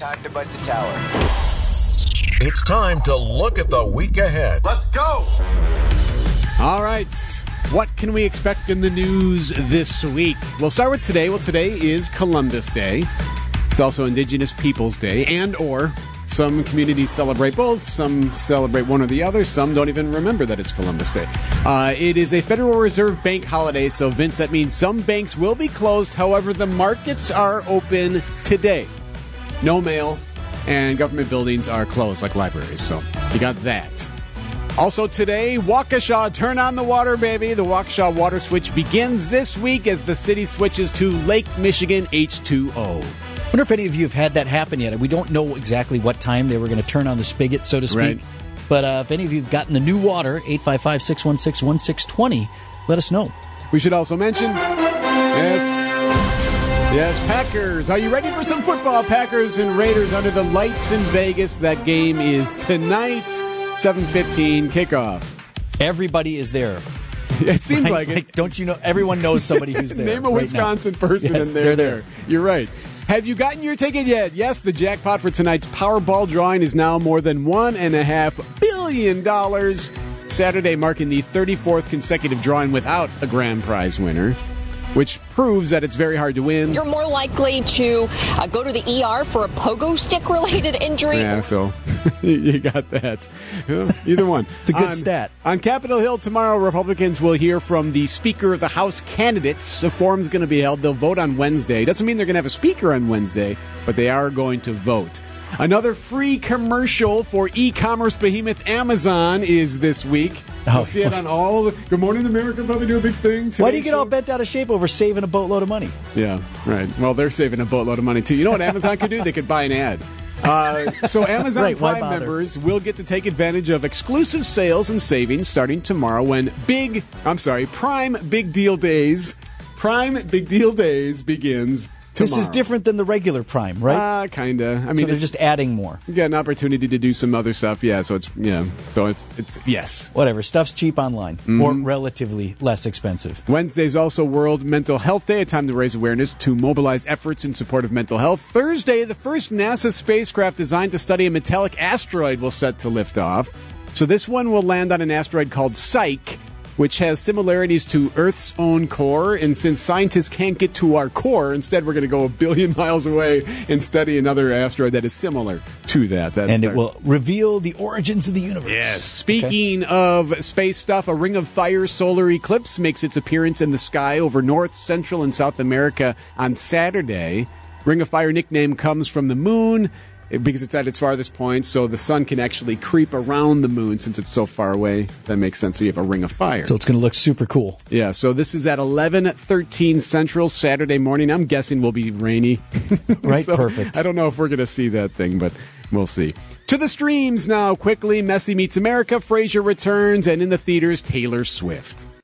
Time to bust the tower. It's time to look at the week ahead. Let's go! All right. What can we expect in the news this week? We'll start with today. Well, today is Columbus Day. It's also Indigenous Peoples Day and or some communities celebrate both, some celebrate one or the other, some don't even remember that it's Columbus Day. Uh, it is a Federal Reserve Bank holiday, so Vince, that means some banks will be closed. However, the markets are open today. No mail, and government buildings are closed, like libraries. So you got that. Also today, Waukesha, turn on the water, baby. The Waukesha water switch begins this week as the city switches to Lake Michigan H2O. I wonder if any of you have had that happen yet. We don't know exactly what time they were going to turn on the spigot, so to speak. Right. But uh, if any of you have gotten the new water, 855 616 1620, let us know. We should also mention, yes, yes, Packers. Are you ready for some football? Packers and Raiders under the lights in Vegas. That game is tonight, 7:15 kickoff. Everybody is there. It seems Right? like it. Like, don't you know? Everyone knows somebody who's there. Name a right now. Wisconsin person Yes, and they're, they're there. You're right. Have you gotten your ticket yet? Yes, the jackpot for tonight's Powerball drawing is now more than one and a half billion dollars. Saturday marking the 34th consecutive drawing without a grand prize winner, which proves that it's very hard to win. You're more likely to uh, go to the ER for a pogo stick related injury. Yeah, so you got that. Either one. It's a good On- stat. On Capitol Hill tomorrow, Republicans will hear from the Speaker of the House candidates. A forum's going to be held. They'll vote on Wednesday. Doesn't mean they're going to have a speaker on Wednesday, but they are going to vote. Another free commercial for e-commerce behemoth Amazon is this week. Oh. You'll see it on all the. Good Morning America probably do a big thing. Why do you get all bent out of shape over saving a boatload of money? Yeah, right. Well, they're saving a boatload of money too. You know what Amazon could do? They could buy an ad. Uh, so Amazon Right, Prime members will get to take advantage of exclusive sales and savings starting tomorrow when big, I'm sorry, Prime Big Deal Days, Prime Big Deal Days begins tomorrow. This is different than the regular Prime, right? Uh, kinda. I mean, so they're just adding more. you got an opportunity to do some other stuff. Yeah, so it's yeah, so it's it's yes. Whatever. Stuff's cheap online Mm-hmm. or relatively less expensive. Wednesday's also World Mental Health Day, a time to raise awareness to mobilize efforts in support of mental health. Thursday, the first NASA spacecraft designed to study a metallic asteroid will set to lift off. So this one will land on an asteroid called Psyche, which has similarities to Earth's own core. And since scientists can't get to our core, instead we're going to go a billion miles away and study another asteroid that is similar to that. That's And it our- will reveal the origins of the universe. Yes. Speaking of space stuff, a ring of fire solar eclipse makes its appearance in the sky over North, Central, and South America on Saturday. Ring of fire nickname comes from the moon because it's at its farthest point, so the sun can actually creep around the moon since it's so far away. That makes sense. So you have a ring of fire. So it's going to look super cool. yeah, so this is at 11:13 Central Saturday morning. I'm guessing will be rainy. Right? So, Perfect. I don't know if we're going to see that thing, but we'll see. To the streams now, quickly. Messi meets America. Frasier returns, and in the theaters, Taylor Swift.